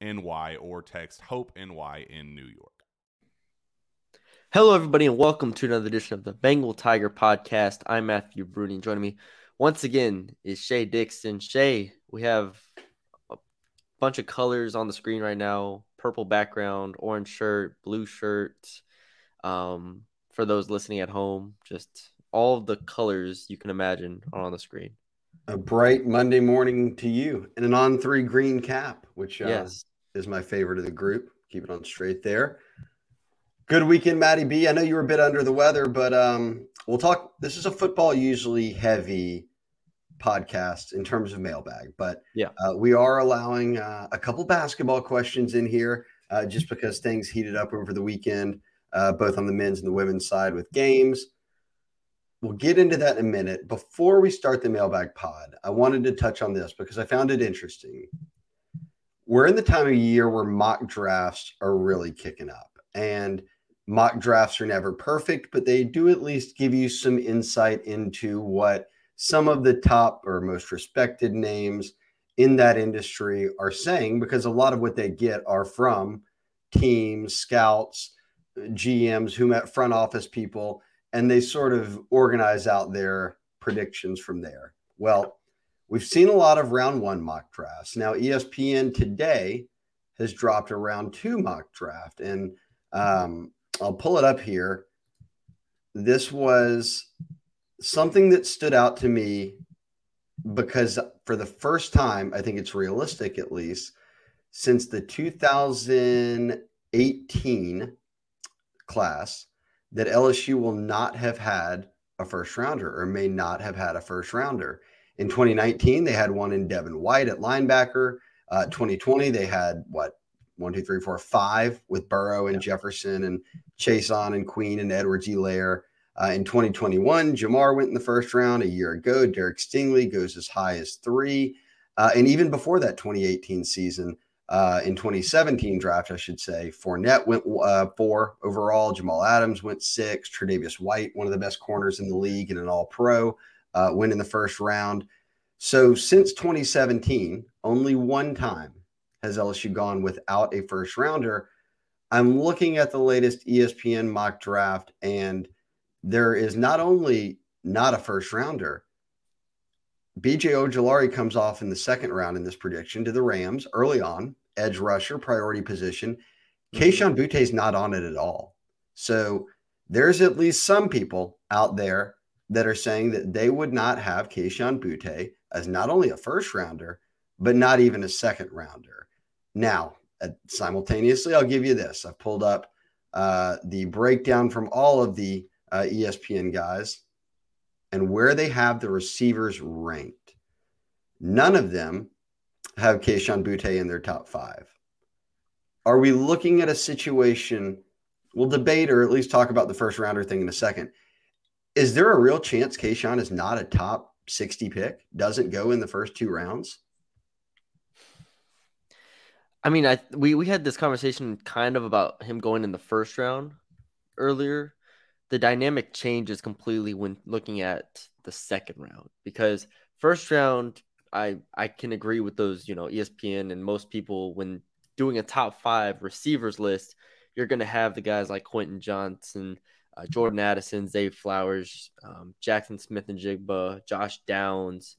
NY or text Hope NY in New York. Hello, everybody, and welcome to another edition of the Bengal Tiger podcast. I'm Matthew Brune. Joining me once again is Shea Dixon. Shea, we have a bunch of colors on the screen right now purple background, orange shirt, blue shirt. Um, for those listening at home, just all the colors you can imagine are on the screen. A bright Monday morning to you and an on three green cap, which uh, yes is my favorite of the group. Keep it on straight there. Good weekend, Maddie B. I know you were a bit under the weather, but um, we'll talk. This is a football usually heavy podcast in terms of mailbag, but yeah, uh, we are allowing uh, a couple basketball questions in here uh, just because things heated up over the weekend, uh, both on the men's and the women's side with games. We'll get into that in a minute. Before we start the mailbag pod, I wanted to touch on this because I found it interesting we're in the time of year where mock drafts are really kicking up. And mock drafts are never perfect, but they do at least give you some insight into what some of the top or most respected names in that industry are saying, because a lot of what they get are from teams, scouts, GMs, who met front office people, and they sort of organize out their predictions from there. Well, We've seen a lot of round one mock drafts. Now, ESPN today has dropped a round two mock draft, and um, I'll pull it up here. This was something that stood out to me because for the first time, I think it's realistic at least, since the 2018 class, that LSU will not have had a first rounder or may not have had a first rounder. In 2019, they had one in Devin White at linebacker. Uh, 2020, they had what one, two, three, four, five with Burrow and yeah. Jefferson and Chaisson and Queen and Edwards-Helaire. Uh, in 2021, Jamar went in the first round. A year ago, Derek Stingley goes as high as three. Uh, and even before that 2018 season, uh, in 2017 draft, I should say, Fournette went uh, four overall. Jamal Adams went six. Tre'Davious White, one of the best corners in the league and an All Pro uh, win in the first round. So since 2017, only one time has LSU gone without a first rounder. I'm looking at the latest ESPN mock draft, and there is not only not a first rounder, BJ Ojulari comes off in the second round in this prediction to the Rams early on, edge rusher, priority position. mm-hmm. Kayshon Boutte is not on it at all. So there's at least some people out there that are saying that they would not have Kayshon Boutte as not only a first rounder, but not even a second rounder. Now, uh, simultaneously, I'll give you this. I've pulled up uh, the breakdown from all of the uh, ESPN guys and where they have the receivers ranked. None of them have Kayshon Boutte in their top five. Are we looking at a situation? We'll debate or at least talk about the first rounder thing in a second. Is there a real chance Keishon is not a top 60 pick, doesn't go in the first two rounds? I mean, I we we had this conversation kind of about him going in the first round earlier. The dynamic changes completely when looking at the second round because first round, I I can agree with those, you know, ESPN and most people when doing a top five receivers list, you're going to have the guys like Quentin Johnston, uh, Jordan Addison, Zay Flowers, um, Jaxon Smith-Njigba, Josh Downs,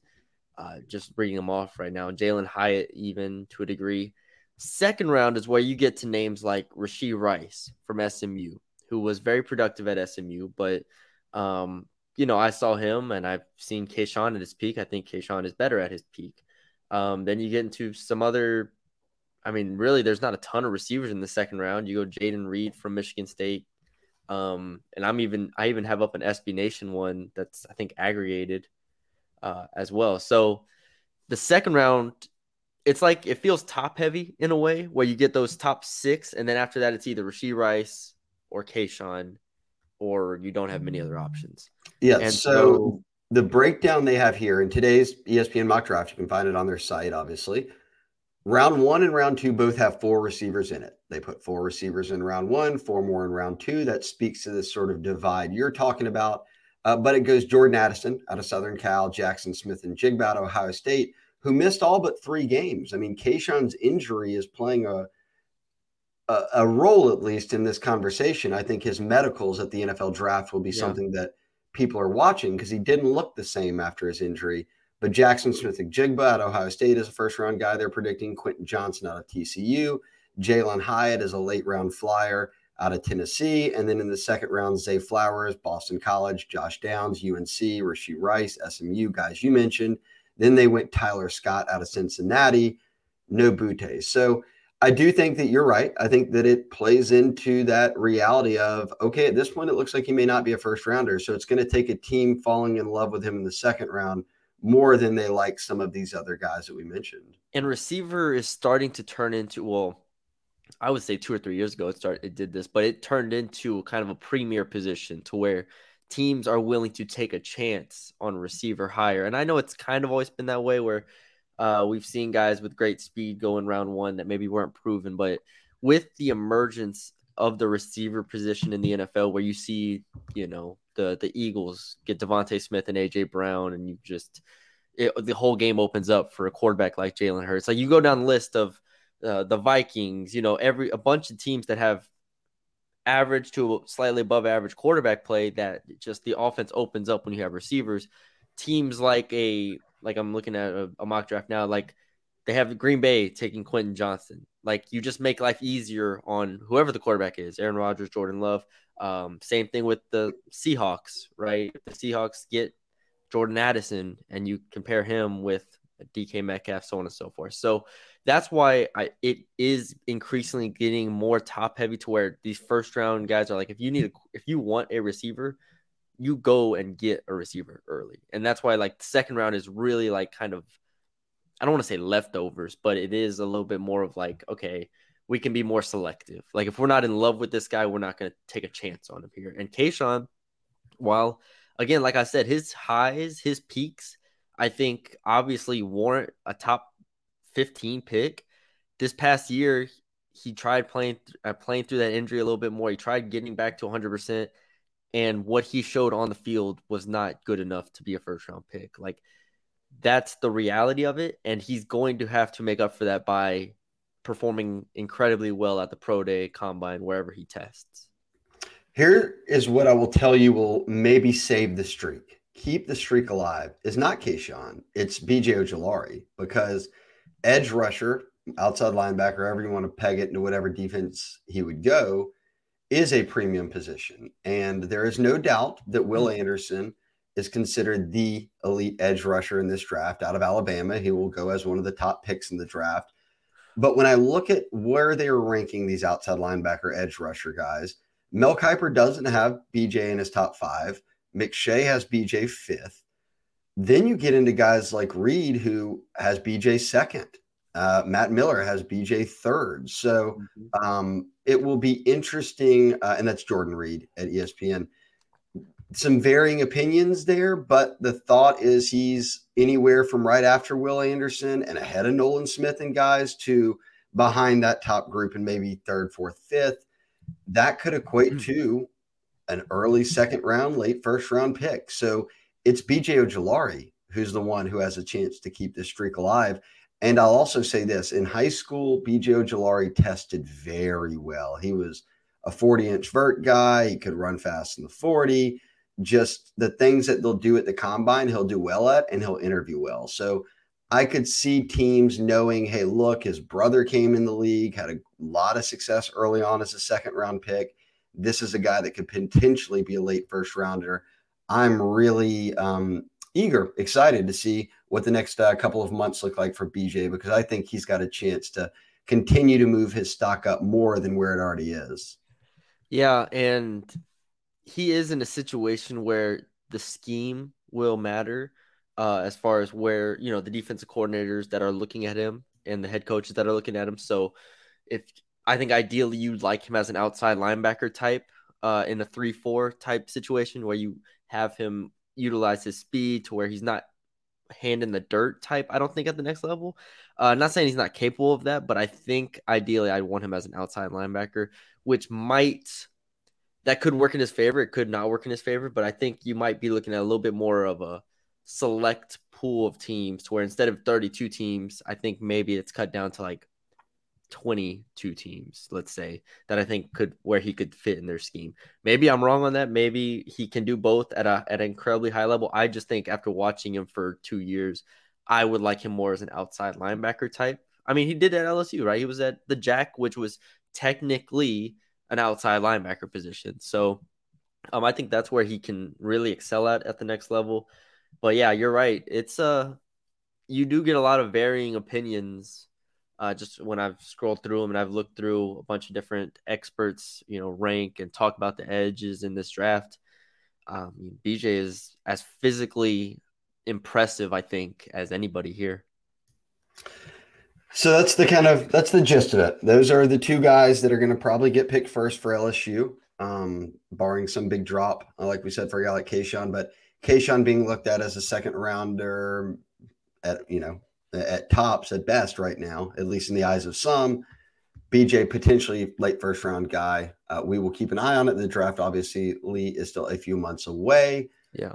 uh, just bringing them off right now. Jalin Hyatt, even to a degree. Second round is where you get to names like Rashee Rice from SMU, who was very productive at SMU, but um, you know, I saw him and I've seen Kayshon at his peak. I think Kayshon is better at his peak. Um, then you get into some other I mean, really, there's not a ton of receivers in the second round. You go Jayden Reed from Michigan State, um, and I'm even I even have up an SB Nation one that's I think aggregated uh, as well. So the second round, it's like it feels top heavy in a way where you get those top six, and then after that, it's either Rashee Rice or Kayshon, or you don't have many other options. Yeah. And so, so the breakdown they have here in today's ESPN mock draft, you can find it on their site, obviously. Round one and round two both have four receivers in it. They put four receivers in round one, four more in round two. That speaks to this sort of divide you're talking about. Uh, but it goes Jordan Addison out of Southern Cal, Jaxon Smith-Njigba out of Ohio State, who missed all but three games. I mean, Kayshon's injury is playing a, a, a role, at least in this conversation. I think his medicals at the NFL draft will be yeah. something that people are watching because he didn't look the same after his injury. But Jaxon Smith-Njigba at Ohio State is a first round guy they're predicting. Quentin Johnston out of TCU. Jalin Hyatt is a late round flyer out of Tennessee. And then in the second round, Zay Flowers, Boston College, Josh Downs, UNC, Rashee Rice, SMU, guys you mentioned. Then they went Tyler Scott out of Cincinnati, no Boutte. So I do think that you're right. I think that it plays into that reality of, okay, at this point, it looks like he may not be a first rounder. So it's going to take a team falling in love with him in the second round more than they like some of these other guys that we mentioned. And receiver is starting to turn into well, I would say two or three years ago it started it did this, but it turned into kind of a premier position to where teams are willing to take a chance on receiver higher. And I know it's kind of always been that way where uh, we've seen guys with great speed go in round one that maybe weren't proven, but with the emergence of the receiver position in the NFL, where you see, you know, the the Eagles get DeVonta Smith and AJ Brown, and you just it, the whole game opens up for a quarterback like Jalen Hurts. Like you go down the list of uh, the Vikings, you know, every a bunch of teams that have average to slightly above average quarterback play that just the offense opens up when you have receivers. Teams like a like I'm looking at a, a mock draft now, like they have Green Bay taking Quentin Johnston. Like you just make life easier on whoever the quarterback is, Aaron Rodgers, Jordan Love. Um, same thing with the Seahawks, right? If the Seahawks get Jordan Addison and you compare him with DK Metcalf, so on and so forth. So that's why I, it is increasingly getting more top heavy to where these first round guys are like, if you need a, if you want a receiver, you go and get a receiver early. And that's why like the second round is really like kind of, I don't want to say leftovers, but it is a little bit more of like, okay, we can be more selective. Like if we're not in love with this guy, we're not to take a chance on him here. And Kayshon, while again, like I said, his highs, his peaks, I think obviously warrant a top 15 pick. This past year, he tried playing uh, playing through that injury a little bit more. He tried getting back to 100%, and what he showed on the field was not good enough to be a first round pick. Like that's the reality of it, and he's going to have to make up for that by performing incredibly well at the pro day, combine, wherever he tests. Here is what I will tell you will maybe save the streak. Keep the streak alive is not Kayshon, it's BJ Ojulari because edge rusher, outside linebacker, however you want to peg it into whatever defense he would go, is a premium position. And there is no doubt that Will mm. Anderson is considered the elite edge rusher in this draft out of Alabama. He will go as one of the top picks in the draft. But when I look at where they are ranking these outside linebacker edge rusher guys, Mel Kiper doesn't have BJ in his top five. McShay has BJ fifth. Then you get into guys like Reid, who has BJ second. Uh, Matt Miller has BJ third. So Mm-hmm. um, it will be interesting. Uh, and that's Jordan Reid at ESPN. Some varying opinions there, but the thought is he's anywhere from right after Will Anderson and ahead of Nolan Smith and guys to behind that top group and maybe third, fourth, fifth. That could equate to an early second round, late first round pick. So it's BJ Ojulari who's the one who has a chance to keep this streak alive. And I'll also say this in high school, BJ Ojulari tested very well. He was a 40 inch vert guy, he could run fast in the 40. Just the things that they'll do at the combine, he'll do well at and he'll interview well. So I could see teams knowing, hey, look, his brother came in the league, had a lot of success early on as a second round pick. This is a guy that could potentially be a late first rounder. I'm really um, eager, excited to see what the next uh, couple of months look like for BJ because I think he's got a chance to continue to move his stock up more than where it already is. Yeah, and he is in a situation where the scheme will matter uh, as far as where you know the defensive coordinators that are looking at him and the head coaches that are looking at him. So, if I think ideally you'd like him as an outside linebacker type uh, in a three-four type situation where you have him utilize his speed to where he's not hand in the dirt type. I don't think at the next level. Uh, not saying he's not capable of that, but I think ideally I'd want him as an outside linebacker, which might that could work in his favor. It could not work in his favor, but I think you might be looking at a little bit more of a select pool of teams to where instead of 32 teams, I think maybe it's cut down to like 22 teams, let's say, that I think could where he could fit in their scheme. Maybe I'm wrong on that. Maybe he can do both at a at an incredibly high level. I just think after watching him for two years, I would like him more as an outside linebacker type. I mean, he did at LSU, right? He was at the Jack, which was technically an outside linebacker position. So um, I think that's where he can really excel at at the next level. But yeah, you're right. It's uh you do get a lot of varying opinions. Uh, just when I've scrolled through them and I've looked through a bunch of different experts, you know, rank and talk about the edges in this draft. Um, BJ is as physically impressive, I think, as anybody here. So that's the kind of that's the gist of it. Those are the two guys that are going to probably get picked first for LSU, um, barring some big drop, like we said for a guy like Kayshon. But Kayshon being looked at as a second rounder at you know at tops at best right now, at least in the eyes of some. BJ potentially late first round guy. Uh, we will keep an eye on it. The draft obviously Lee is still a few months away. Yeah.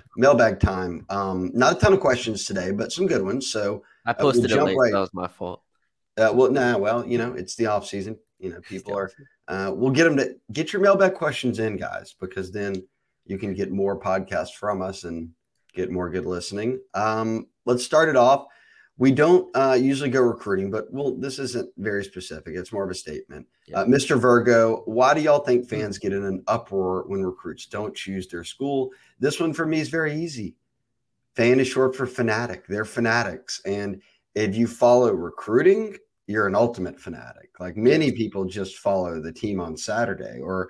mailbag time. Um, not a ton of questions today, but some good ones. So I we'll posted it jump late. right- that was my fault. Uh, well, nah, well, you know, it's the off season. You know, people are. Uh, we'll get them to get your mailbag questions in, guys, because then you can get more podcasts from us and get more good listening. Um, let's start it off. We don't uh, usually go recruiting, but well, this isn't very specific. It's more of a statement. Uh, Mr. Virgo, why do y'all think fans get in an uproar when recruits don't choose their school? This one for me is very easy. Fan is short for fanatic. They're fanatics. And if you follow recruiting, you're an ultimate fanatic. Like many people just follow the team on Saturday, or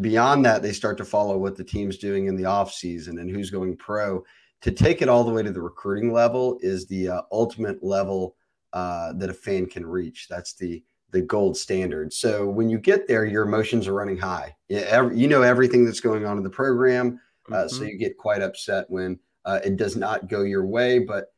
beyond that, they start to follow what the team's doing in the off season and who's going pro. to take it all the way to the recruiting level is the uh, ultimate level uh, that a fan can reach. That's the the gold standard. So when you get there, your emotions are running high. You, every, you know everything that's going on in the program, uh, mm-hmm. so you get quite upset when uh, it does not go your way. But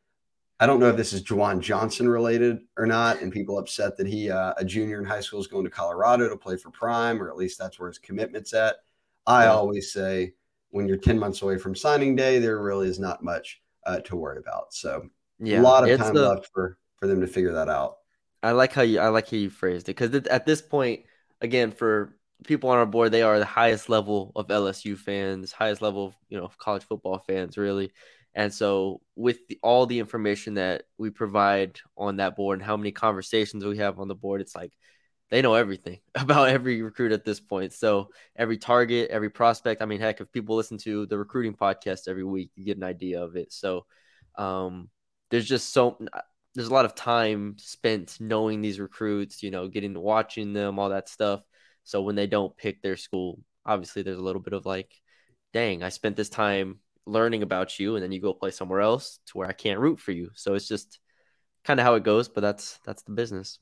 I don't know if this is Juwan Johnson related or not, and people upset that he, uh, a junior in high school, is going to Colorado to play for Prime, or at least that's where his commitment's at. I yeah. always say when you're 10 months away from signing day, there really is not much uh, to worry about. So yeah, a lot of time the, left for for them to figure that out. I like how you I like how you phrased it because at this point, again, for people on our board, they are the highest level of LSU fans, highest level of you know college football fans, really. And so, with the, all the information that we provide on that board and how many conversations we have on the board, it's like they know everything about every recruit at this point. So every target, every prospect. I mean, heck, if people listen to the recruiting podcast every week, you get an idea of it. So um, there's just so there's a lot of time spent knowing these recruits, you know, getting to watching them, all that stuff. So when they don't pick their school, obviously there's a little bit of like, dang, I spent this time learning about you, and then you go play somewhere else to where I can't root for you. So it's just kind of how it goes, but that's that's the business.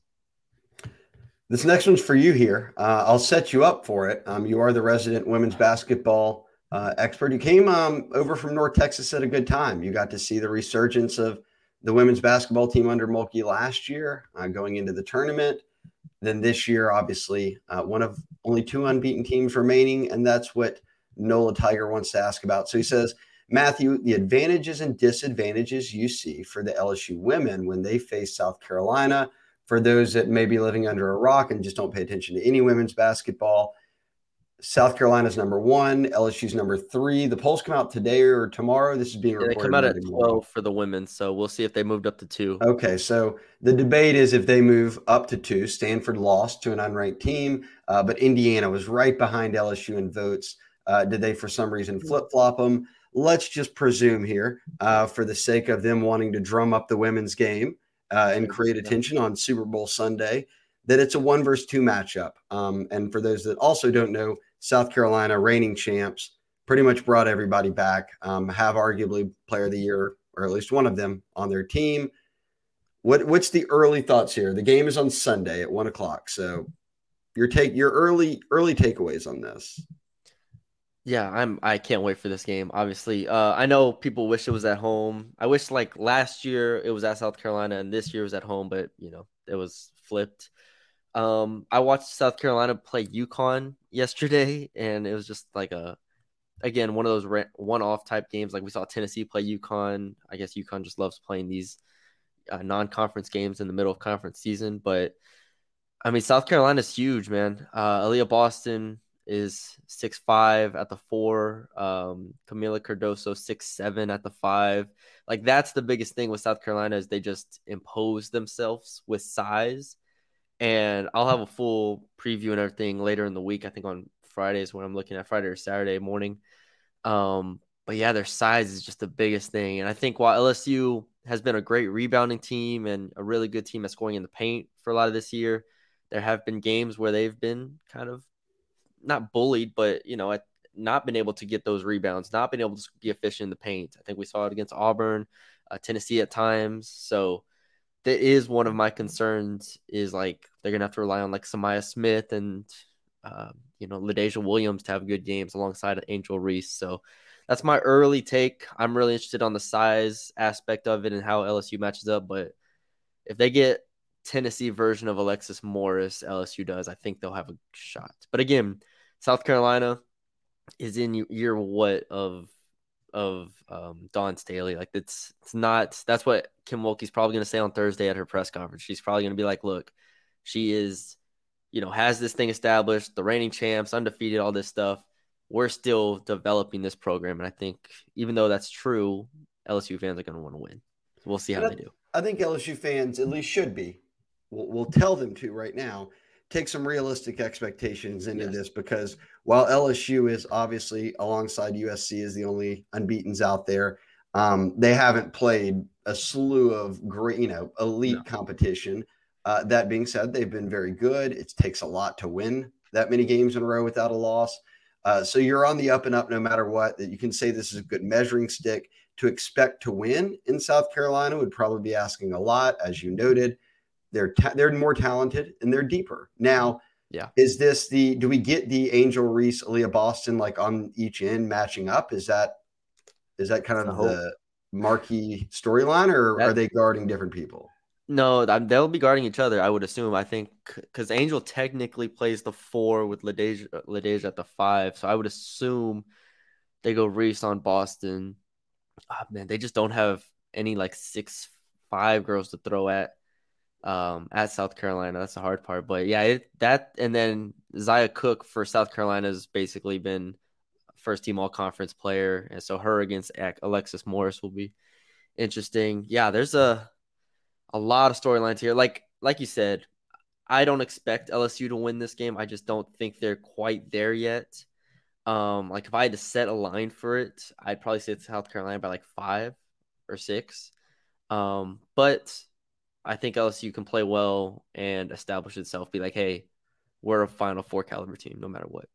This next one's for you here. Uh, I'll set you up for it. Um, you are the resident women's basketball uh, expert. You came um, over from North Texas at a good time. You got to see the resurgence of the women's basketball team under Mulkey last year, uh, going into the tournament. Then this year, obviously, uh, one of only two unbeaten teams remaining, and that's what Nola Tiger wants to ask about. So he says, Matthew, the advantages and disadvantages you see for the LSU women when they face South Carolina for those that may be living under a rock and just don't pay attention to any women's basketball, South Carolina's number one, LSU's number three. The polls come out today or tomorrow. This is being yeah, They come out at twelve for the women, so we'll see if they moved up to two. Okay, so the debate is if they move up to two. Stanford lost to an unranked team, uh, but Indiana was right behind LSU in votes. Uh, did they, for some reason, flip flop them? Let's just presume here, uh, for the sake of them wanting to drum up the women's game, uh, and create attention on Super Bowl Sunday, that it's a one versus two matchup. Um, and for those that also don't know, South Carolina reigning champs pretty much brought everybody back, um, have arguably player of the year, or at least one of them on their team. What what's the early thoughts here? The game is on Sunday at one o'clock. So your take your early early takeaways on this. Yeah, I'm. I can't wait for this game. Obviously, uh, I know people wish it was at home. I wish like last year it was at South Carolina and this year was at home, but you know it was flipped. Um, I watched South Carolina play UConn yesterday, and it was just like a, again one of those one-off type games. Like we saw Tennessee play UConn. I guess UConn just loves playing these uh, non-conference games in the middle of conference season. But I mean, South Carolina's huge, man. Uh, Aliyah Boston is six five at the four. Um, Kamilla Cardoso six seven at the five. Like that's the biggest thing with South Carolina is they just impose themselves with size. And I'll have a full preview and everything later in the week. I think on Fridays when I'm looking at Friday or Saturday morning. Um, but yeah, their size is just the biggest thing. And I think while LSU has been a great rebounding team and a really good team at scoring in the paint for a lot of this year, there have been games where they've been kind of not bullied, but you know, not been able to get those rebounds, not been able to be efficient in the paint. I think we saw it against Auburn, uh, Tennessee at times. So that is one of my concerns. Is like they're gonna have to rely on like Sa'Myah Smith and uh, you know LaDazhia Williams to have good games alongside Angel Reese. So that's my early take. I'm really interested on the size aspect of it and how LSU matches up. But if they get Tennessee version of Alexis Morris, LSU does, I think they'll have a shot. But again, South Carolina is in year what of of um, Dawn Staley. Like it's it's not. That's what Kim Mulkey's probably going to say on Thursday at her press conference. She's probably going to be like, "Look, she is, you know, has this thing established. The reigning champs, undefeated, all this stuff. We're still developing this program, and I think even though that's true, LSU fans are going to want to win. So we'll see how they do. I think LSU fans at least should be. We'll, we'll tell them to right now take some realistic expectations into yes. this because while LSU is obviously alongside USC is the only unbeaten's out there, um, they haven't played a slew of great, you know, elite no. competition. Uh, that being said, they've been very good. It takes a lot to win that many games in a row without a loss. Uh, so you're on the up and up no matter what. That you can say this is a good measuring stick to expect to win in South Carolina would probably be asking a lot, as you noted. They're ta- they're more talented and they're deeper. Now, Yeah. is this the do we get the Angel Reese, Aliyah Boston like on each end matching up? Is that is that kind of the marquee storyline, or That- are they guarding different people? No, they'll be guarding each other. I would assume. I think because Angel technically plays the four with LaDazhia, LaDazhia at the five, so I would assume they go Reese on Boston. Ah, man, they just don't have any like six five girls to throw at um at South Carolina. That's the hard part. But yeah, it, that and then Zia Cooke for South Carolina has basically been first team all conference player, and so her against Alexis Morris will be interesting. Yeah, there's a a lot of storylines here. Like like you said, I don't expect LSU to win this game. I just don't think they're quite there yet. Um, like if I had to set a line for it, I'd probably say it's South Carolina by like five or six. Um, but I think LSU can play well and establish itself. Be like, hey, we're a Final Four caliber team, no matter what.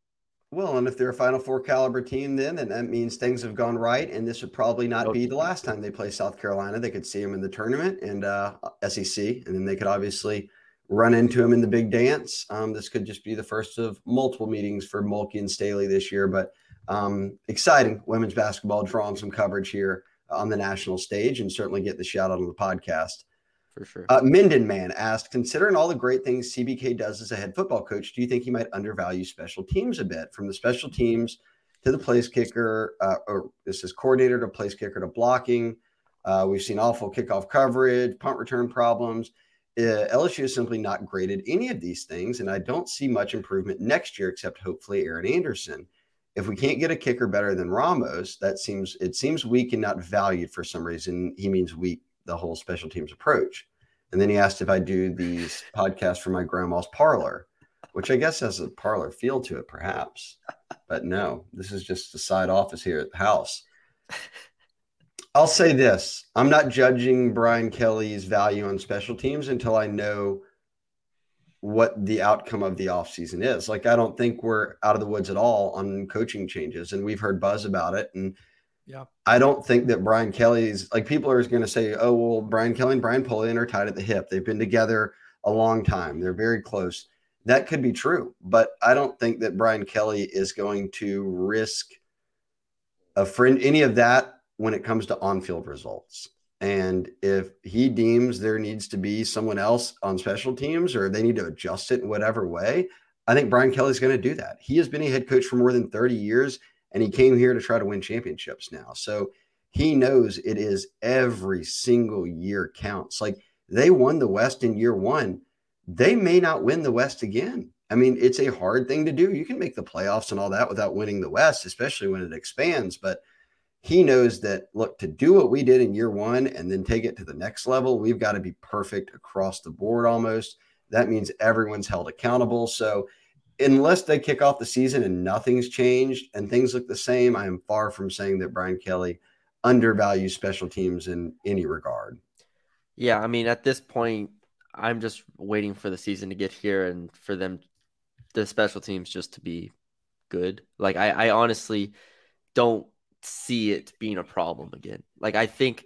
Well, and if they're a Final Four caliber team, then then that means things have gone right, and this would probably not be the last time they play South Carolina. They could see them in the tournament and uh, SEC, and then they could obviously run into them in the big dance. Um, this could just be the first of multiple meetings for Mulkey and Staley this year, but um, exciting women's basketball drawing some coverage here on the national stage, and certainly get the shout out on the podcast. For sure. Uh, Minden Man asked, considering all the great things CBK does as a head football coach, do you think he might undervalue special teams a bit? From the special teams to the place kicker, uh, or this is coordinator to place kicker to blocking. Uh, we've seen awful kickoff coverage, punt return problems. Uh, LSU is simply not at any of these things, and I don't see much improvement next year, except hopefully Aaron Anderson. If we can't get a kicker better than Ramos, that seems it seems weak and not valued for some reason. He means weak the whole special teams approach. And then he asked if I do these podcasts for my grandma's parlor, which I guess has a parlor feel to it, perhaps. But no, this is just a side office here at the house. I'll say this I'm not judging Brian Kelly's value on special teams until I know what the outcome of the offseason is. Like, I don't think we're out of the woods at all on coaching changes. And we've heard buzz about it. And Yeah. I don't think that Brian Kelly's like people are going to say, oh, well, Brian Kelly and Brian Polian are tied at the hip. They've been together a long time. They're very close. That could be true, but I don't think that Brian Kelly is going to risk a friend any of that when it comes to on-field results. And if he deems there needs to be someone else on special teams or they need to adjust it in whatever way, I think Brian Kelly's going to do that. He has been a head coach for more than 30 years and he came here to try to win championships now. So he knows it is every single year counts. Like they won the West in year one. They may not win the West again. I mean, it's a hard thing to do. You can make the playoffs and all that without winning the West, especially when it expands. But he knows that, look, to do what we did in year one and then take it to the next level, we've got to be perfect across the board almost. That means everyone's held accountable. So, unless they kick off the season and nothing's changed and things look the same, I am far from saying that Brian Kelly undervalues special teams in any regard. Yeah, I mean, at this point, I'm just waiting for the season to get here and for them, the special teams, just to be good. Like, I, I honestly don't see it being a problem again. Like, I think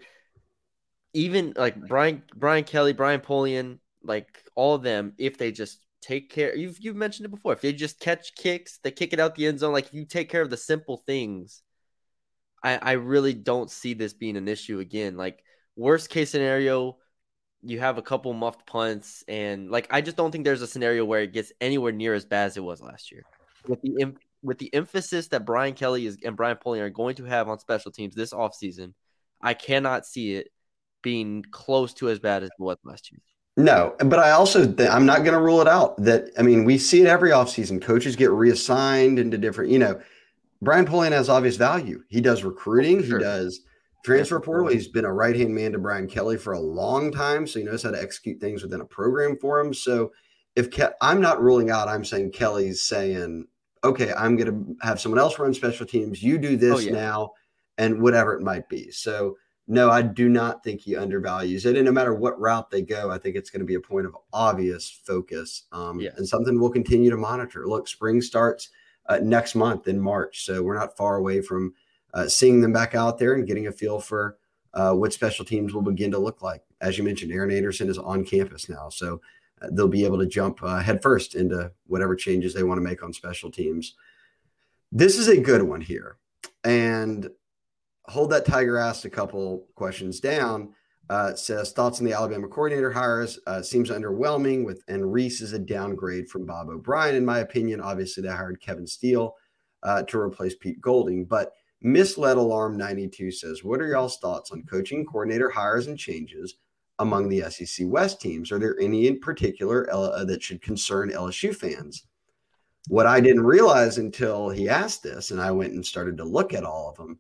even like Brian, Brian Kelly, Brian Polian, like all of them, if they just take care, you've you've mentioned it before. If they just catch kicks, they kick it out the end zone. Like, if you take care of the simple things, I, I really don't see this being an issue again. Like, worst case scenario you have a couple muffed punts and like I just don't think there's a scenario where it gets anywhere near as bad as it was last year. With the with the emphasis that Brian Kelly is and Brian Polian are going to have on special teams this offseason, I cannot see it being close to as bad as it was last year. No, but I also th- I'm not going to rule it out. That I mean, we see it every offseason. Coaches get reassigned into different. You know, Brian Polian has obvious value. He does recruiting. Sure. He does transfer portal. He's been a right hand man to Brian Kelly for a long time, so he knows how to execute things within a program for him. So if Ke- I'm not ruling out, I'm saying Kelly's saying, okay, I'm going to have someone else run special teams. You do oh, this Oh, yeah. now, and whatever it might be. So no, I do not think he undervalues it. And no matter what route they go, I think it's going to be a point of obvious focus um, and something we'll continue to monitor. Look, spring starts uh, next month in March, so we're not far away from uh, seeing them back out there and getting a feel for uh, what special teams will begin to look like. As you mentioned, Aaron Anderson is on campus now, so uh, they'll be able to jump uh, headfirst into whatever changes they want to make on special teams. This is a good one here, and hold that Tiger asked a couple questions down. Uh, says thoughts on the Alabama coordinator hires uh, seems underwhelming. With and Rees is a downgrade from Bob O'Brien, in my opinion. Obviously, they hired Kevin Steele uh, to replace Pete Golding, but Misled Alarm 92 says, What are y'all's thoughts on coaching coordinator hires and changes among the SEC West teams? Are there any in particular uh, that should concern LSU fans? What I didn't realize until he asked this, and I went and started to look at all of them,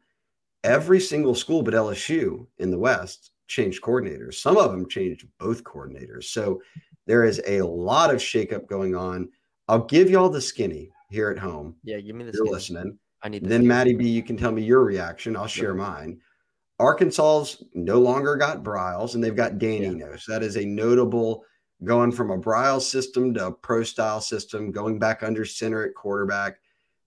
every single school but LSU in the West changed coordinators. Some of them changed both coordinators. So there is a lot of shakeup going on. I'll give y'all the skinny here at home. Yeah, give me the You're skinny. listening. I need the Then skinny. Maddie B, you can tell me your reaction. I'll share mine. Arkansas's no longer got Briles, and they've got Dan Yeah. Enos. That is a notable going from a Briles system to a pro style system, going back under center at quarterback.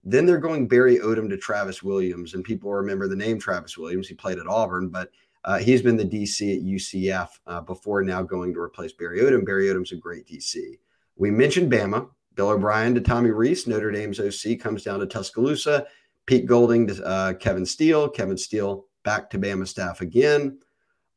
Then they're going Barry Odom to Travis Williams, and people remember the name Travis Williams. He played at Auburn, but uh, he's been the DC at UCF uh, before now going to replace Barry Odom. Barry Odom's a great DC. We mentioned Bama. Bill O'Brien to Tommy Rees, Notre Dame's OC, comes down to Tuscaloosa. Pete Golding to uh, Kevin Steele. Kevin Steele back to Bama staff again.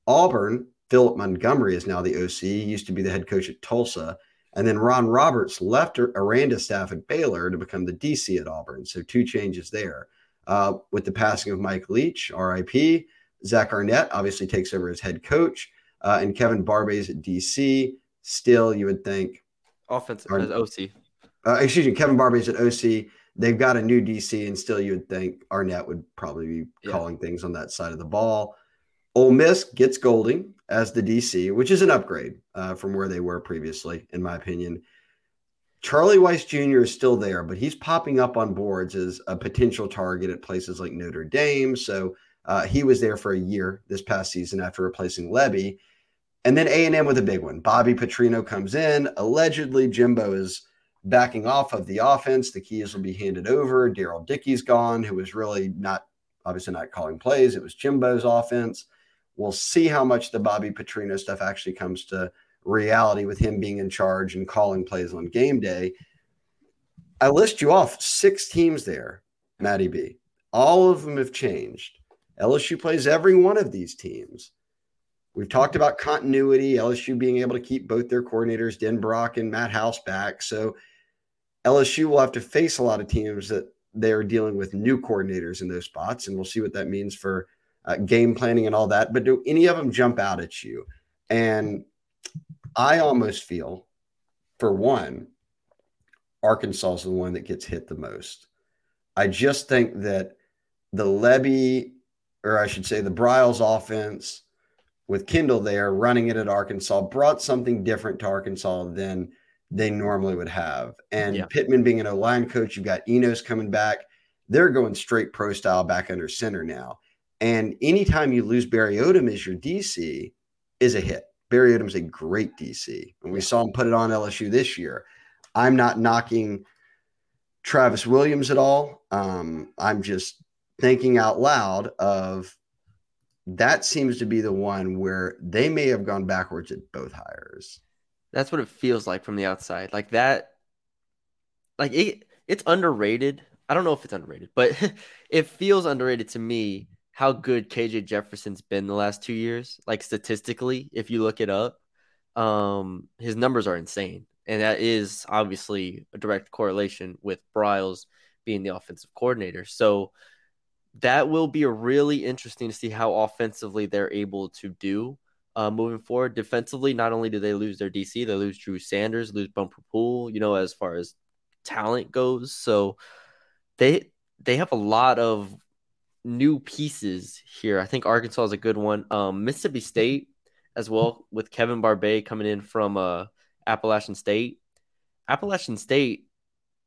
Auburn, Philip Montgomery is now the OC. He used to be the head coach at Tulsa. And then Ron Roberts left Aranda staff at Baylor to become the DC at Auburn. So two changes there. Uh, with the passing of Mike Leach, RIP, Zach Arnett obviously takes over as head coach, uh, and Kevin Barbay's at DC. Still, you would think, offensive Or- as OC. uh, excuse me, Kevin Barbay's at OC. They've got a new DC, and still you would think Arnett would probably be Yeah. calling things on that side of the ball. Ole Miss gets Golding as the DC, which is an upgrade uh, from where they were previously, in my opinion. Charlie Weis Jr. is still there, but he's popping up on boards as a potential target at places like Notre Dame. So uh, he was there for a year this past season after replacing Lebby. And then A&M with a big one. Bobby Petrino comes in. Allegedly, Jimbo is backing off of the offense. The keys will be handed over. Darrell Dickey's gone, who was really not, obviously not calling plays. It was Jimbo's offense. We'll see how much the Bobby Petrino stuff actually comes to reality with him being in charge and calling plays on game day. I list you off six teams there, Matty B. All of them have changed. LSU plays every one of these teams. We've talked about continuity, LSU being able to keep both their coordinators, Denbrock and Matt House, back. So LSU will have to face a lot of teams that they're dealing with new coordinators in those spots, and we'll see what that means for uh, game planning and all that. But do any of them jump out at you? And I almost feel, for one, Arkansas is the one that gets hit the most. I just think that the Lebby, or I should say, the Briles offense with Kendal there running it at Arkansas brought something different to Arkansas than they normally would have. And Yeah. Pittman being an O line coach, you've got Enos coming back. They're going straight pro style back under center now. And anytime you lose Barry Odom as your DC is a hit. Barry Odom's a great DC. And we saw him put it on LSU this year. I'm not knocking Travis Williams at all. Um, I'm just thinking out loud of that seems to be the one where they may have gone backwards at both hires. That's what it feels like from the outside. Like that like it it's underrated. I don't know if it's underrated, but it feels underrated to me how good KJ Jefferson's been the last 2 years. Like statistically, if you look it up, um his numbers are insane. And that is obviously a direct correlation with Briles being the offensive coordinator. So that will be really interesting to see how offensively they're able to do uh, moving forward. Defensively, not only do they lose their DC, they lose Drew Sanders, lose Bumper Pool, you know, as far as talent goes. So they they have a lot of new pieces here. I think Arkansas is a good one. Um, Mississippi State as well with Kevin Barbay coming in from uh, Appalachian State. Appalachian State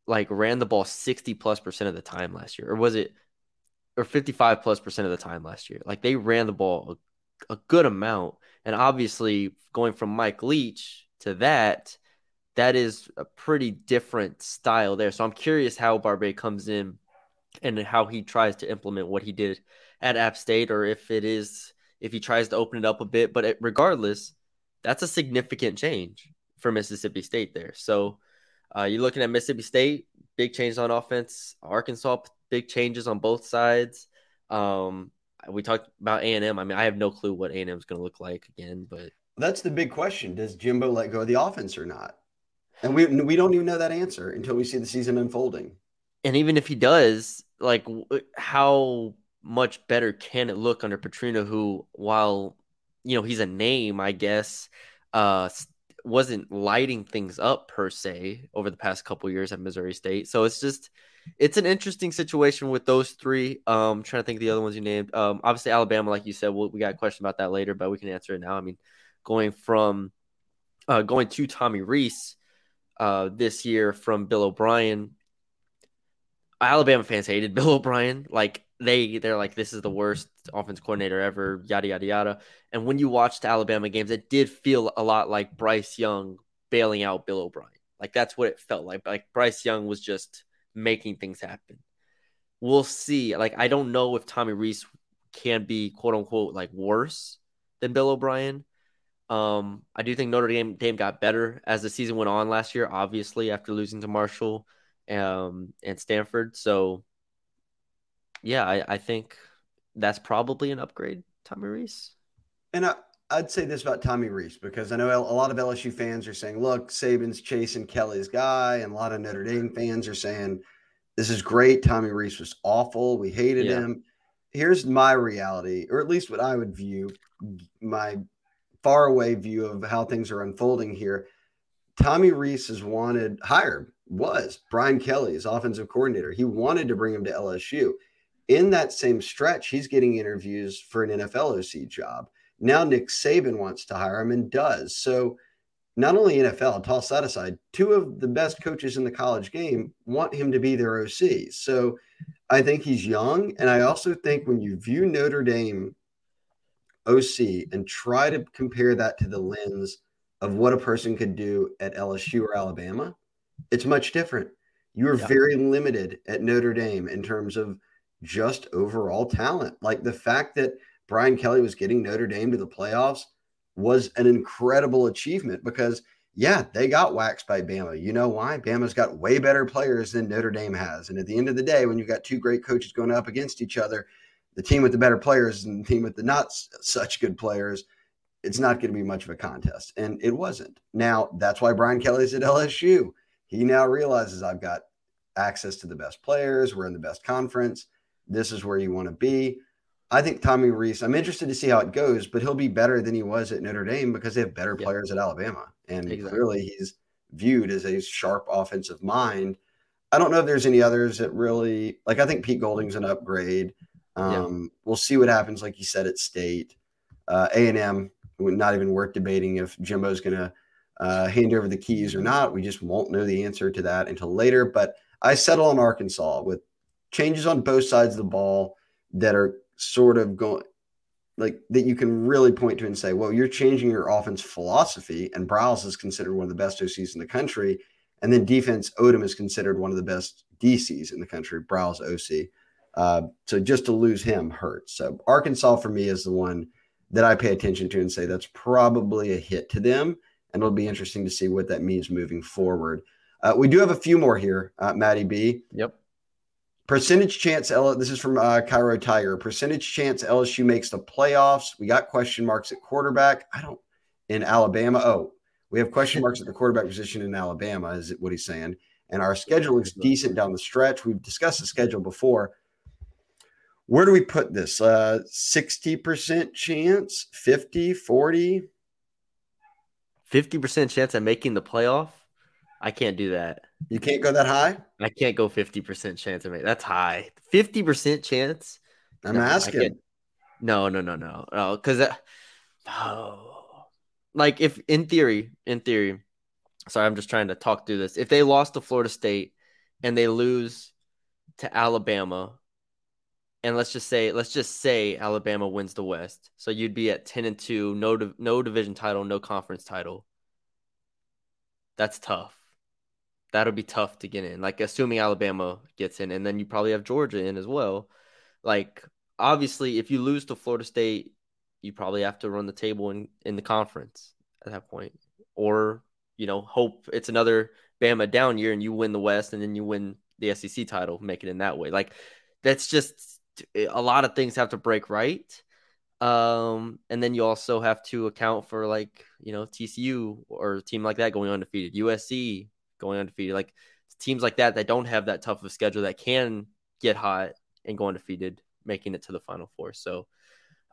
like ran the ball 60 plus percent of the time last year. Or was it or 55 plus percent of the time last year? Like they ran the ball a, a good amount. And obviously going from Mike Leach to that, that is a pretty different style there. So I'm curious how Barbay comes in and how he tries to implement what he did at App State, or if it is if he tries to open it up a bit. But regardless, that's a significant change for Mississippi State there. So uh, you're looking at Mississippi State, big changes on offense. Arkansas, big changes on both sides. Um, we talked about A and M. I mean, I have no clue what A and M is going to look like again, but That's the big question. Does Jimbo let go of the offense or not? And we we don't even know that answer until we see the season unfolding. And even if he does, like, how much better can it look under Petrino, who, while you know he's a name, I guess, uh, wasn't lighting things up per se over the past couple years at Missouri State. So it's just, it's an interesting situation with those three. Um, trying to think of the other ones you named. Um, obviously Alabama, like you said, we'll, we got a question about that later, but we can answer it now. I mean, going from, uh, going to Tommy Rees, uh, this year from Bill O'Brien. Alabama fans hated Bill O'Brien. Like they they're like this is the worst offense coordinator ever, yada yada yada. And when you watched Alabama games, it did feel a lot like Bryce Young bailing out Bill O'Brien. Like that's what it felt like. Like Bryce Young was just making things happen. We'll see. Like I don't know if Tommy Rees can be quote unquote like worse than Bill O'Brien. Um, I do think Notre Dame, Dame got better as the season went on last year, obviously after losing to Marshall um, and Stanford. So, yeah, I, I think that's probably an upgrade, Tommy Rees. And I, I'd say this about Tommy Rees because I know a lot of LSU fans are saying, look, Saban's chasing Kelly's guy. And a lot of Notre Dame fans are saying, this is great. Tommy Rees was awful. We hated Yeah. him. Here's my reality, or at least what I would view my far away view of how things are unfolding here. Tommy Rees is wanted, hired, was Brian Kelly, his offensive coordinator. He wanted to bring him to LSU. In that same stretch, he's getting interviews for an NFL OC job. Now Nick Saban wants to hire him and does. So not only NFL, toss that aside, two of the best coaches in the college game want him to be their OC. So I think he's young. And I also think when you view Notre Dame OC and try to compare that to the lens of what a person could do at LSU or Alabama, it's much different. You are Yeah. very limited at Notre Dame in terms of just overall talent. Like the fact that Brian Kelly was getting Notre Dame to the playoffs was an incredible achievement because, yeah, they got waxed by Bama. You know why? Bama's got way better players than Notre Dame has. And at the end of the day, when you've got two great coaches going up against each other, the team with the better players and the team with the not such good players, it's not going to be much of a contest. And it wasn't. Now, that's why Brian Kelly's at LSU. He now realizes I've got access to the best players. We're in the best conference. This is where you want to be. I think Tommy Rees, I'm interested to see how it goes, but he'll be better than he was at Notre Dame because they have better Yeah. players at Alabama. And Exactly. clearly he's viewed as a sharp offensive mind. I don't know if there's any others that really like I think Pete Golding's an upgrade. Yeah. Um, we'll see what happens, like you said, at state. Uh, A&M, not even worth debating if Jimbo's gonna uh, hand over the keys or not. We just won't know the answer to that until later. But I settle on Arkansas with changes on both sides of the ball that are sort of going like that you can really point to and say, well, you're changing your offense philosophy, and Briles is considered one of the best OCs in the country. And then defense, Odom is considered one of the best DCs in the country, Briles OC. Uh, so just to lose him hurts. So Arkansas for me is the one that I pay attention to and say that's probably a hit to them. And it'll be interesting to see what that means moving forward. Uh, we do have a few more here, uh, Maddie B. Yep. Percentage chance, L- this is from uh, Cairo Tiger. Percentage chance LSU makes the playoffs. We got question marks at quarterback. I don't, in Alabama. Oh, we have question marks at the quarterback position in Alabama, is it what he's saying. And our schedule looks decent down the stretch. We've discussed the schedule before. Where do we put this? Uh, 60% chance, 50, 40? 50% chance at making the playoff? I can't do that. You can't go that high? I can't go 50% chance of it. That's high. 50% chance? I'm No, asking. No, no, no, no. No, because oh, uh, like if in theory, in theory, sorry, I'm just trying to talk through this. If they lost to Florida State and they lose to Alabama, and let's just say, let's just say Alabama wins the West, so you'd be at 10 and two, no, no division title, no conference title. That's tough. that'll be tough to get in. Like assuming Alabama gets in, and then you probably have Georgia in as well. Like obviously, if you lose to Florida State, you probably have to run the table in in the conference at that point, or you know hope it's another Bama down year and you win the West, and then you win the SEC title, make it in that way. Like that's just a lot of things have to break right. Um, and then you also have to account for like you know TCU or a team like that going undefeated, USC going undefeated, like teams like that that don't have that tough of a schedule that can get hot and go undefeated, making it to the Final Four. So,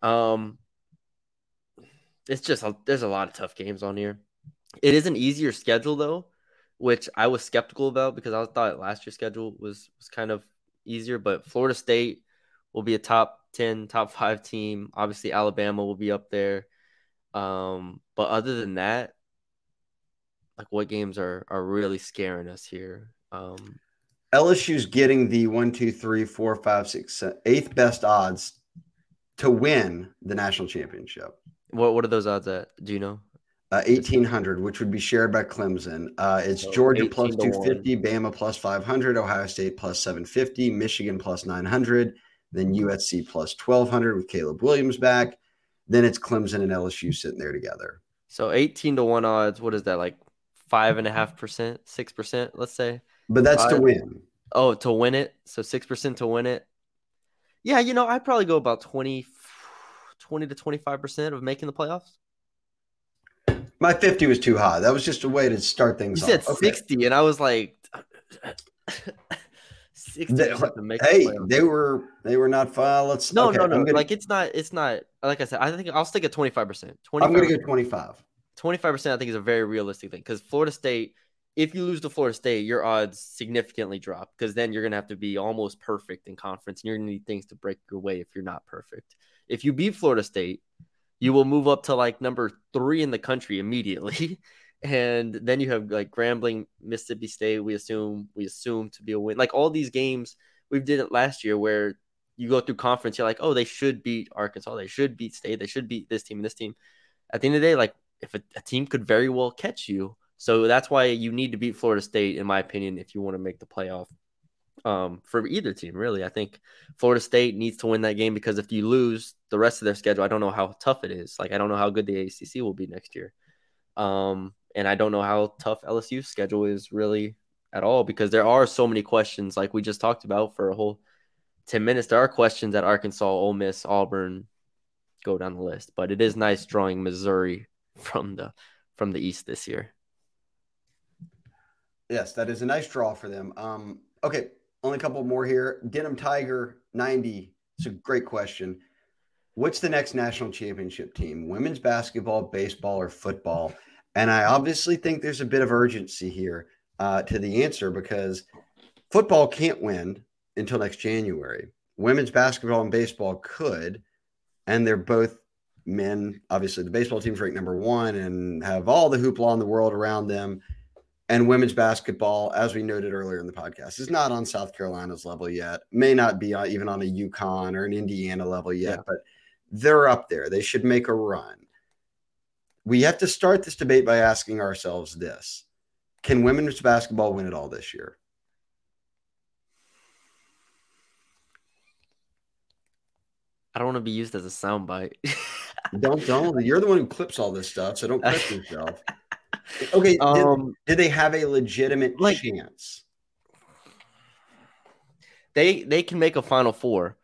um, it's just a, there's a lot of tough games on here. It is an easier schedule though, which I was skeptical about because I thought last year's schedule was was kind of easier. But Florida State will be a top 10, top five team. Obviously, Alabama will be up there. Um, but other than that, like what games are are really scaring us here? Um, LSU's getting the one, two, three, four, five, six, eighth best odds to win the national championship. What what are those odds at? Do you know? Uh, 1800, which would be shared by Clemson. Uh, it's So Georgia 18 plus 250, Bama plus 500, Ohio State plus 750, Michigan plus 900, then USC plus 1200 with Caleb Williams back. Then it's Clemson and LSU sitting there together. So eighteen to one odds. What is that like? Five and a half percent, six percent, let's say. But that's to win. Oh, to win it. So 6% to win it. Yeah, you know, I'd probably go about 20, 20 to 25% of making the playoffs. My 50 was too high. That was just a way to start things You said off. Okay. 60, and I was like, 60 They- to make hey, the they were they were not fine. Let's No, okay, no, no. Gonna, like, it's not, it's not, like I said, I think I'll stick at 25%. 25%. I'm gonna go 25. 25% I think is a very realistic thing because Florida State, if you lose to Florida State, your odds significantly drop because then you're going to have to be almost perfect in conference and you're going to need things to break your way if you're not perfect. If you beat Florida State, you will move up to like number three in the country immediately. And then you have like Grambling, Mississippi State, we assume, we assume to be a win. Like all these games, we did it last year where you go through conference, you're like, oh, they should beat Arkansas, they should beat State, they should beat this team and this team. At the end of the day, like if a, a team could very well catch you. So that's why you need to beat Florida State, in my opinion, if you want to make the playoff. Um, for either team, really, I think Florida State needs to win that game because if you lose the rest of their schedule, I don't know how tough it is. Like I don't know how good the ACC will be next year. Um, and I don't know how tough LSU's schedule is really at all because there are so many questions, like we just talked about for a whole ten minutes. There are questions at Arkansas, Ole Miss, Auburn, go down the list. But it is nice drawing Missouri from the from the East this year. Yes, that is a nice draw for them. Um, okay, only a couple more here. Denim Tiger 90. It's a great question. What's the next national championship team? Women's basketball, baseball, or football? And I obviously think there's a bit of urgency here uh, to the answer because football can't win until next January. Women's basketball and baseball could, and they're both men. Obviously, the baseball team's ranked number one and have all the hoopla in the world around them. And women's basketball, as we noted earlier in the podcast, is not on South Carolina's level yet. May not be on, even on a UConn or an Indiana level yet, Yeah. but they're up there. They should make a run. We have to start this debate by asking ourselves this Can women's basketball win it all this year? I don't want to be used as a soundbite. Don't, don't. You're the one who clips all this stuff, so don't clip yourself. Okay. Did, um, did they have a legitimate like- chance? they they can make a final four.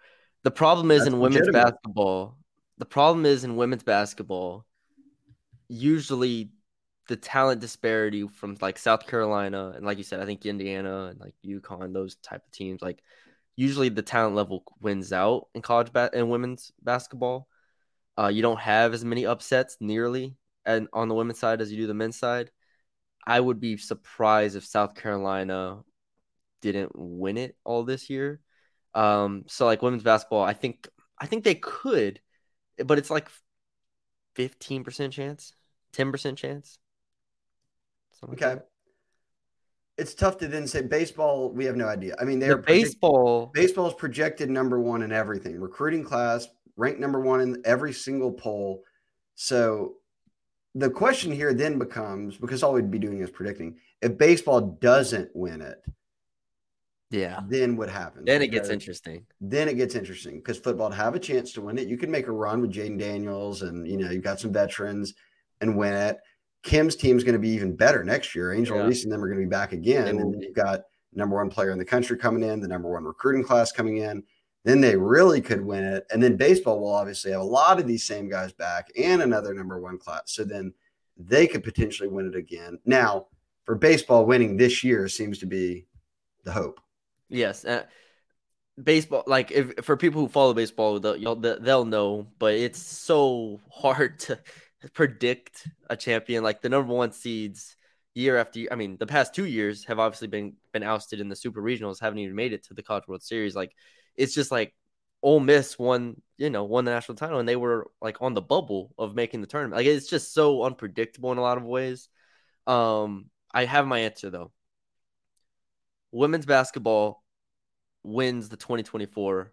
The problem is That's in women's legitimate. basketball. The problem is in women's basketball. Usually, the talent disparity from like South Carolina and like you said, I think Indiana and like UConn, those type of teams, like usually the talent level wins out in college ba- and women's basketball. Uh, you don't have as many upsets nearly and on the women's side as you do the men's side. I would be surprised if South Carolina didn't win it all this year. Um, so like women's basketball, I think I think they could, but it's like fifteen percent chance, ten percent chance. Something Okay. that. It's tough to then say baseball. We have no idea. I mean, they're predict- baseball, baseball is projected number one in everything recruiting class ranked number one in every single poll so the question here then becomes because all we'd be doing is predicting If baseball doesn't win it, Yeah. then what happens? Then it gets interesting. then it gets interesting because football to have a chance to win it, you can make a run with Jayden Daniels and you know you've got some veterans and win it. Kim's team's going to be even better next year. Angel Yeah. Reese and them are going to be back again, and be. you've got number one player in the country coming in, the number one recruiting class coming in. Then they really could win it, and then baseball will obviously have a lot of these same guys back and another number one class. So then they could potentially win it again. Now, for baseball, winning this year seems to be the hope. Yes. Uh, baseball, like if for people who follow baseball, they'll they'll know, but it's so hard to predict a champion. Like the number one seeds year after year. I mean, the past two years have obviously been been ousted in the Super Regionals, haven't even made it to the College World Series. Like it's just like Ole Miss won, you know, won the national title, and they were like on the bubble of making the tournament. Like it's just so unpredictable in a lot of ways. Um, I have my answer though. Women's basketball wins the 2024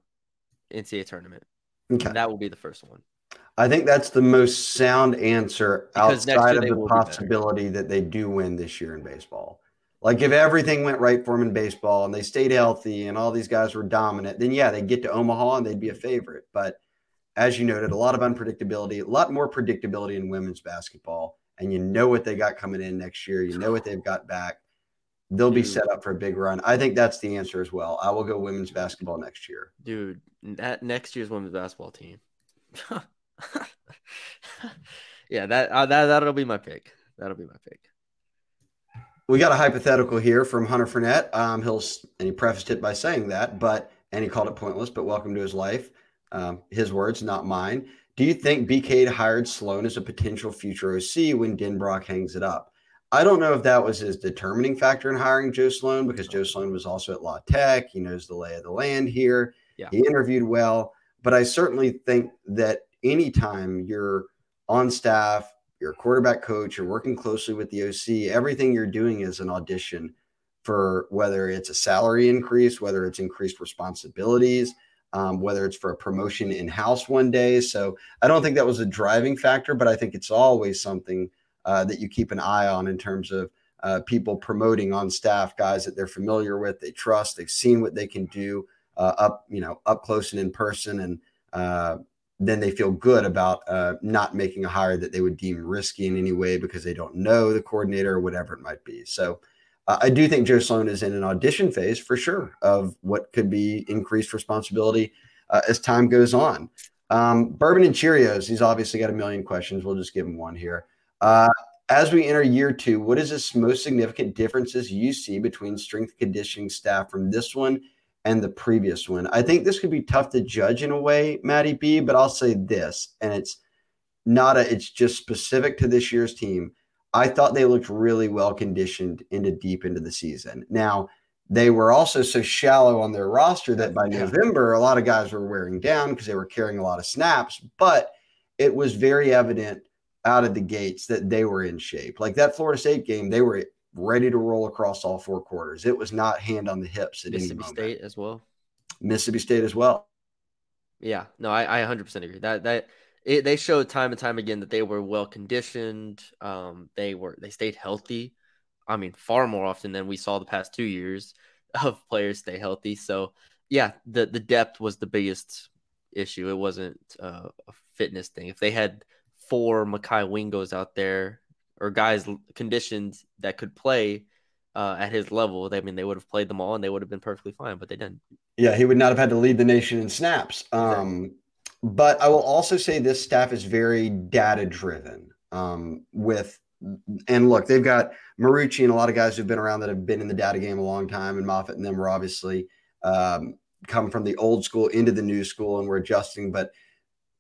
NCAA tournament. Okay. That will be the first one. I think that's the most sound answer Because outside of the be possibility that they do win this year in baseball. Like if everything went right for them in baseball and they stayed healthy and all these guys were dominant, then yeah, they'd get to Omaha and they'd be a favorite. But as you noted, a lot of unpredictability, a lot more predictability in women's basketball. And you know what they got coming in next year. You know what they've got back. They'll be set up for a big run. I think that's the answer as well. I will go women's basketball next year. Dude, that next year's women's basketball team. yeah, that uh, that that'll be my pick. That'll be my pick. We got a hypothetical here from Hunter Fournette. Um, he'll and he prefaced it by saying that, but and he called it pointless. But welcome to his life. Um, his words, not mine. Do you think BK hired Sloan as a potential future OC when Denbrock hangs it up? I don't know if that was his determining factor in hiring Joe Sloan because Joe Sloan was also at La Tech. He knows the lay of the land here. Yeah. He interviewed well, but I certainly think that anytime you're on staff, you're a quarterback coach, you're working closely with the OC, everything you're doing is an audition for whether it's a salary increase, whether it's increased responsibilities, um, whether it's for a promotion in house one day. So I don't think that was a driving factor, but I think it's always something uh, that you keep an eye on in terms of uh, people promoting on staff guys that they're familiar with, they trust, they've seen what they can do uh, up, you know, up close and in person, and uh, then they feel good about uh, not making a hire that they would deem risky in any way because they don't know the coordinator or whatever it might be. So uh, I do think Joe Sloan is in an audition phase for sure of what could be increased responsibility uh, as time goes on. Um, Bourbon and Cheerios, he's obviously got a million questions. We'll just give him one here. Uh, as we enter year two, what is the most significant differences you see between strength conditioning staff from this one and the previous one? I think this could be tough to judge in a way, Maddie B, but I'll say this, and it's not a, it's just specific to this year's team. I thought they looked really well conditioned into deep into the season. Now, they were also so shallow on their roster that by November, a lot of guys were wearing down because they were carrying a lot of snaps, but it was very evident out of the gates that they were in shape. Like that Florida State game, they were ready to roll across all four quarters. It was not hand on the hips at Mississippi. State as well. Mississippi State as well. Yeah, no, I, I 100% agree. That that it, they showed time and time again that they were well conditioned. Um, they were they stayed healthy. I mean, far more often than we saw the past two years of players stay healthy. So yeah, the the depth was the biggest issue. It wasn't uh, a fitness thing. If they had four Mekhi Wingos out there or guys conditioned that could play uh, at his level, I mean, they would have played them all and they would have been perfectly fine, but they didn't. Yeah, he would not have had to lead the nation in snaps. Um, but I will also say this staff is very data driven. Um, with and look, they've got Marucci and a lot of guys who've been around that have been in the data game a long time, and Moffitt and them were obviously um, come from the old school into the new school and we're adjusting. But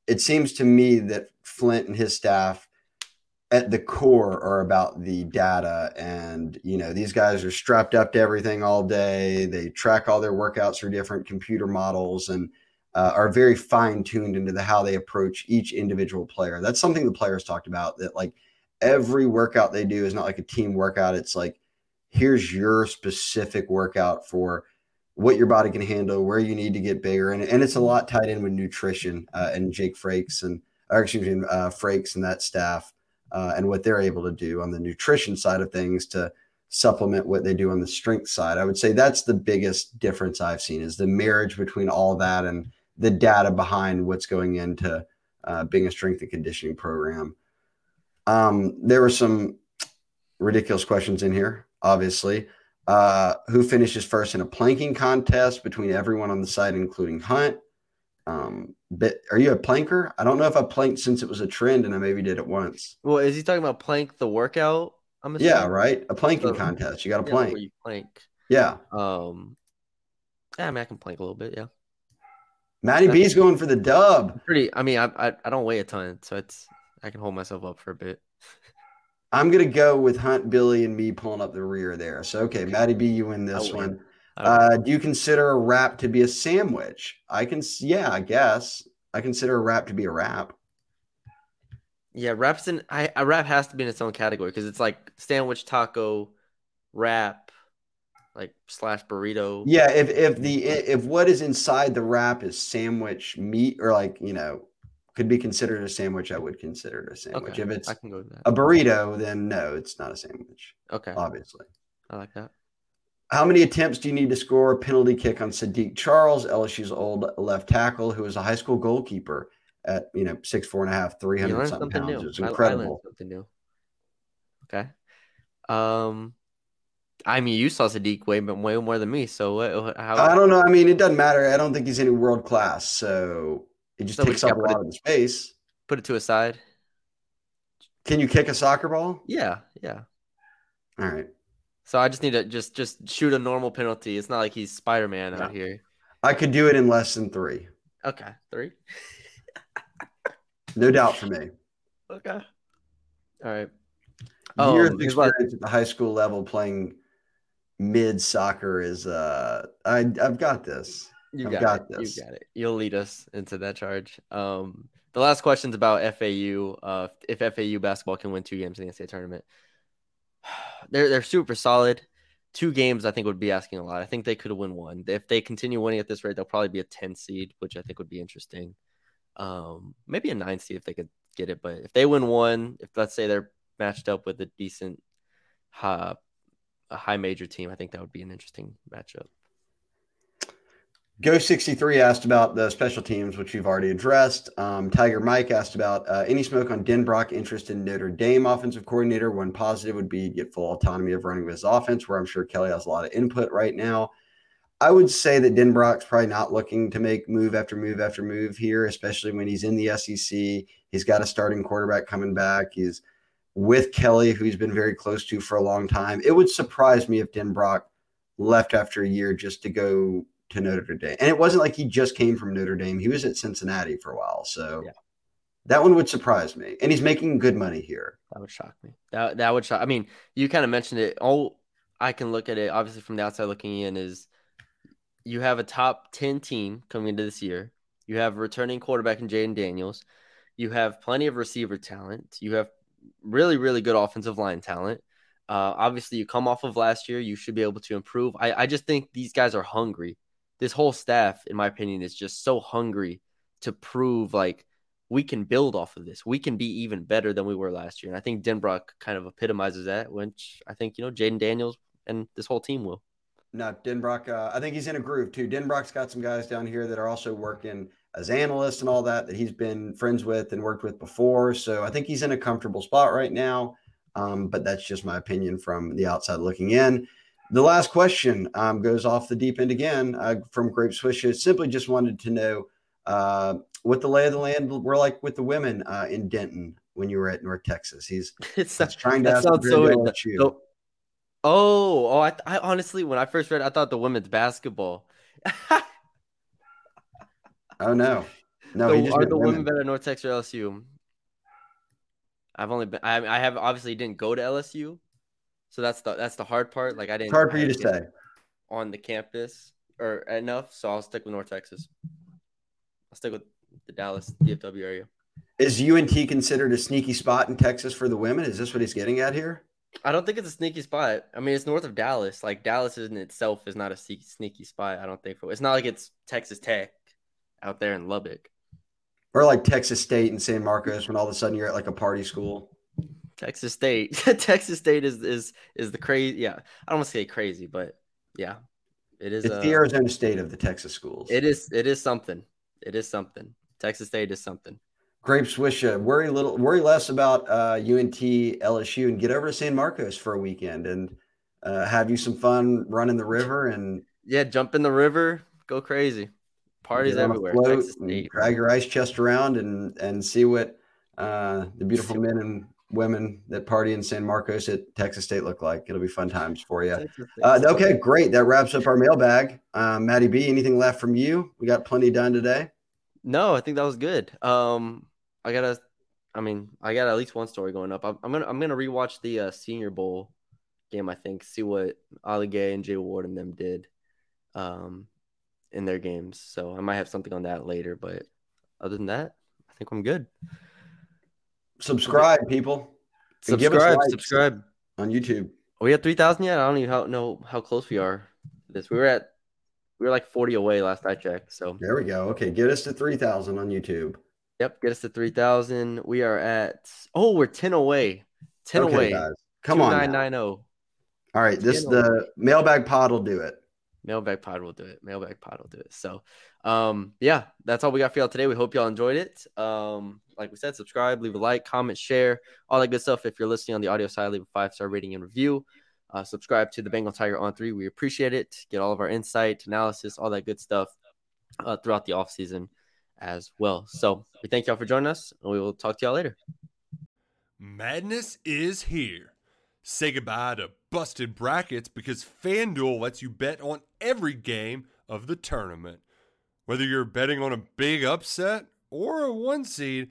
it seems to me that Flint and his staff at the core are about the data and you know these guys are strapped up to everything all day. They track all their workouts through different computer models and uh, are very fine tuned into the how they approach each individual player. That's something the players talked about that like every workout they do is not like a team workout. It's like here's your specific workout for what your body can handle where you need to get bigger and, and it's a lot tied in with nutrition uh, and jake frakes and or excuse me uh, frakes and that staff uh, and what they're able to do on the nutrition side of things to supplement what they do on the strength side. I would say that's the biggest difference I've seen is the marriage between all that and the data behind what's going into uh, being a strength and conditioning program. Um, there were some ridiculous questions in here, obviously. Uh, who finishes first in a planking contest between everyone on the site, including Hunt? Um, but are you a planker? I don't know if I planked since it was a trend and I maybe did it once. Well, is he talking about plank the workout? I'm Yeah, right. A planking So- contest. You got to Yeah, plank. you plank. Yeah. Um, yeah, I mean, I can plank a little bit. Yeah, Matty B's going for the dub. pretty. I mean, I, I I don't weigh a ton, so it's I can hold myself up for a bit. I'm gonna go with Hunt, Billy, and me pulling up the rear there. So okay, Matty B, you win this I win. one. Don't- Uh, do you consider a wrap to be a sandwich? I can. Yeah, I guess I consider a wrap to be a wrap. yeah, wraps in. I a wrap has to be in its own category because it's like sandwich, taco, wrap, like slash burrito. Yeah, if if the if what is inside the wrap is sandwich meat or like you know could be considered a sandwich, I would consider it a sandwich. Okay, If it's I can go with that. a burrito, then no, it's not a sandwich. Okay, Obviously. I like that. How many attempts do you need to score a penalty kick on Sadiq Charles, LSU's old left tackle, who was a high school goalkeeper at you know six four and a half, three hundred something something pounds? new. It I- I, learned incredible. something new. Okay. Um, I mean, you saw Sadiq way way more than me. So what? How? I don't know. I mean, it doesn't matter. I don't think he's any world class, so it just So takes up a lot of the space. put it to a side. Can you kick a soccer ball? Yeah, yeah. All right. So I just need to just just shoot a normal penalty. It's not like he's Spider Man out here. I could do it in less than three. Okay, three. No doubt for me. Okay. All right. Years of what- experience at the high school level playing mid soccer is uh I I've got this. You I've got, got it. this. You got it. You'll lead us into that charge. Um, the last question's about FAU. Uh, if FAU basketball can win two games in the NCAA tournament, they're they're super solid. Two games, I think, would be asking a lot. I think they could win one. If they continue winning at this rate, they'll probably be a ten seed, which I think would be interesting. Um, maybe a nine seed if they could get it. But if they win one, if let's say they're matched up with a decent, uh, a high major team, I think that would be an interesting matchup. Go 63 asked about the special teams, which you've already addressed. Um, Tiger Mike asked about uh, any smoke on Denbrock interest in Notre Dame offensive coordinator. One positive would be get full autonomy of running his offense, where I'm sure Kelly has a lot of input right now. I would say that Denbrock's probably not looking to make move after move after move here, especially when he's in the SEC. He's got a starting quarterback coming back. He's with Kelly, who he's been very close to for a long time. It would surprise me if Denbrock left after a year just to go to Notre Dame. And it wasn't like he just came from Notre Dame. He was at Cincinnati for a while. So Yeah. that one would surprise me. And he's making good money here. That would shock me. That that would shock. I mean, you kind of mentioned it. All I can look at it, obviously from the outside looking in, is you have a top ten team coming into this year. You have returning quarterback in Jayden Daniels. You have plenty of receiver talent. You have really, really good offensive line talent. Uh, obviously, you come off of last year. You should be able to improve. I, I just think these guys are hungry. This whole staff, in my opinion, is just so hungry to prove like we can build off of this. We can be even better than we were last year. And I think Denbrock kind of epitomizes that, which I think, you know, Jayden Daniels and this whole team will. No, Denbrock, uh, I think he's in a groove too. Denbrock's got some guys down here that are also working as analysts and all that, that he's been friends with and worked with before. So I think he's in a comfortable spot right now. Um, but that's just my opinion from the outside looking in. The last question um, goes off the deep end again uh, from Grape Swisher. Simply just wanted to know uh, what the lay of the land were like with the women uh, in Denton when you were at North Texas. He's, It's he's trying to ask sounds so. LSU. So- oh, oh, I, I honestly, when I first read, I thought the women's basketball. Oh no, no, So are the women. women better at North Texas or LSU? I've only been, I, I have obviously didn't go to LSU, so that's the that's the hard part. Like I didn't. It's hard for you to say. on the campus or enough, so I'll stick with North Texas. I'll stick with the Dallas DFW area. Is UNT considered a sneaky spot in Texas for the women? Is this what he's getting at here? I don't think it's a sneaky spot. I mean, it's north of Dallas. Like Dallas in itself is not a sneaky, sneaky spot. I don't think. It's not like it's Texas Tech out there in Lubbock. Or like Texas State and San Marcos when all of a sudden you're at like a party school? Texas State. Texas State is is is the crazy. Yeah, I don't want to say crazy, but yeah, it is. It's uh, the Arizona State of the Texas schools. It is. It is something. It is something. Texas State is something. Grapes wish uh, worry little, worry less about uh, UNT, LSU, and get over to San Marcos for a weekend and uh, have you some fun running the river and Yeah, jump in the river, go crazy. Parties get on a everywhere. float drag your ice chest around and and see what uh, the beautiful men and women that party in San Marcos at Texas State look like. It'll be fun times for you. Uh, okay, great. That wraps up our mailbag. Um, Maddie B, anything left from you? We got plenty done today. No, I think that was good. Um, I gotta. I mean, I got at least one story going up. I'm, I'm gonna I'm gonna rewatch the uh, Senior Bowl game. I think see what Ali Gaye and Jay Ward and them did, um, in their games. So I might have something on that later. But other than that, I think I'm good. Subscribe, people. And give us Subscribe, subscribe. on YouTube. Are we at three thousand yet? I don't even how, know how close we are. This we were at we were like forty away last I checked. So There we go. Okay, get us to 3,000 on YouTube. yep, get us to three thousand. We are at oh we're ten away. Ten okay, away. guys. Come on. Nine nine zero. All right, this 10 the mailbag pod will do it. Mailbag Pod will do it. Mailbag Pod will do it. So, um, yeah, that's all we got for y'all today. We hope y'all enjoyed it. Um, like we said, subscribe, leave a like, comment, share, all that good stuff. If you're listening on the audio side, leave a five star rating and review. Uh, subscribe to the Bengal Tiger on three. We appreciate it. Get all of our insight, analysis, all that good stuff uh, throughout the off season as well. So we thank y'all for joining us, and we will talk to y'all later. Madness is here. Say goodbye to busted brackets because FanDuel lets you bet on every game of the tournament. Whether you're betting on a big upset or a one seed,